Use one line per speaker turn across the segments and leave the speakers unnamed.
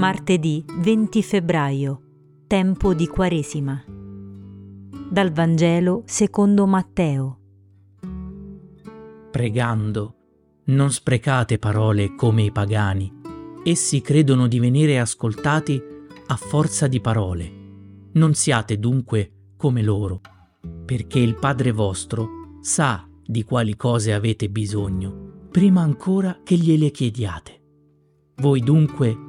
Martedì 20 febbraio, tempo di Quaresima. Dal Vangelo secondo Matteo.
Pregando, non sprecate parole come i pagani. Essi credono di venire ascoltati a forza di parole. Non siate dunque come loro, perché il Padre vostro sa di quali cose avete bisogno, prima ancora che gliele chiediate. Voi dunque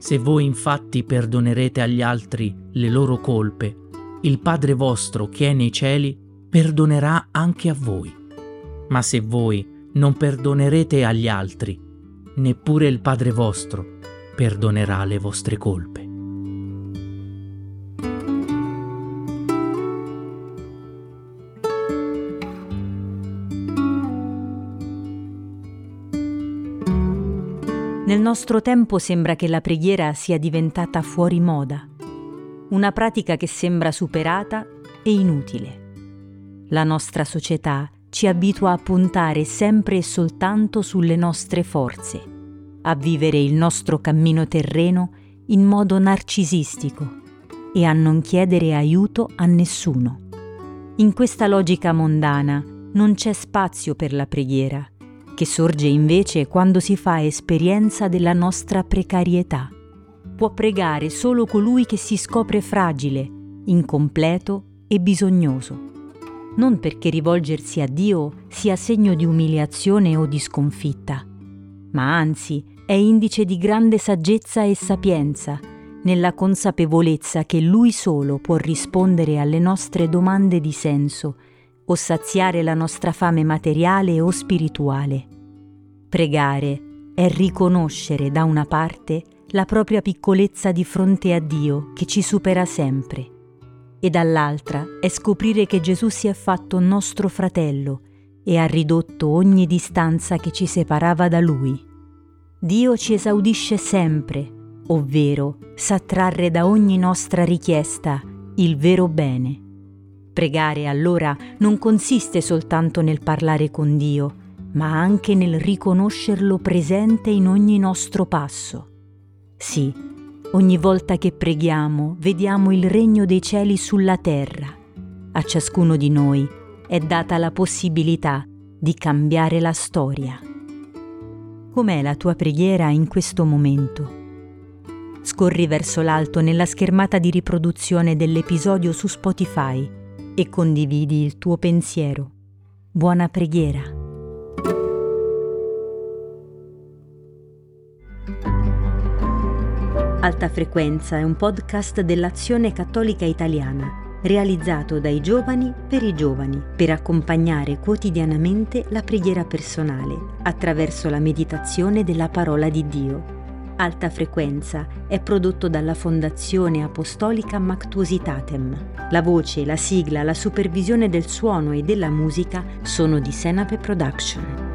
Se voi infatti perdonerete agli altri le loro colpe, il Padre vostro che è nei cieli perdonerà anche a voi. Ma se voi non perdonerete agli altri, neppure il Padre vostro perdonerà le vostre colpe.
Nel nostro tempo sembra che la preghiera sia diventata fuori moda, una pratica che sembra superata e inutile. La nostra società ci abitua a puntare sempre e soltanto sulle nostre forze, a vivere il nostro cammino terreno in modo narcisistico e a non chiedere aiuto a nessuno. In questa logica mondana non c'è spazio per la preghiera che sorge invece quando si fa esperienza della nostra precarietà. Può pregare solo colui che si scopre fragile, incompleto e bisognoso. Non perché rivolgersi a Dio sia segno di umiliazione o di sconfitta, ma anzi è indice di grande saggezza e sapienza, nella consapevolezza che Lui solo può rispondere alle nostre domande di senso o saziare la nostra fame materiale o spirituale. Pregare è riconoscere da una parte la propria piccolezza di fronte a Dio che ci supera sempre e dall'altra è scoprire che Gesù si è fatto nostro fratello e ha ridotto ogni distanza che ci separava da Lui. Dio ci esaudisce sempre, ovvero sa trarre da ogni nostra richiesta il vero bene. Pregare allora non consiste soltanto nel parlare con Dio, ma anche nel riconoscerlo presente in ogni nostro passo. Sì, ogni volta che preghiamo vediamo il regno dei cieli sulla terra. A ciascuno di noi è data la possibilità di cambiare la storia. Com'è la tua preghiera in questo momento? Scorri verso l'alto nella schermata di riproduzione dell'episodio su Spotify e condividi il tuo pensiero. Buona preghiera. Alta Frequenza è un podcast dell'Azione Cattolica Italiana, realizzato dai giovani per i giovani, per accompagnare quotidianamente la preghiera personale attraverso la meditazione della parola di Dio Alta Frequenza è prodotto dalla Fondazione Apostolica Mactuositatem. La voce, la sigla, la supervisione del suono e della musica sono di Senape Production.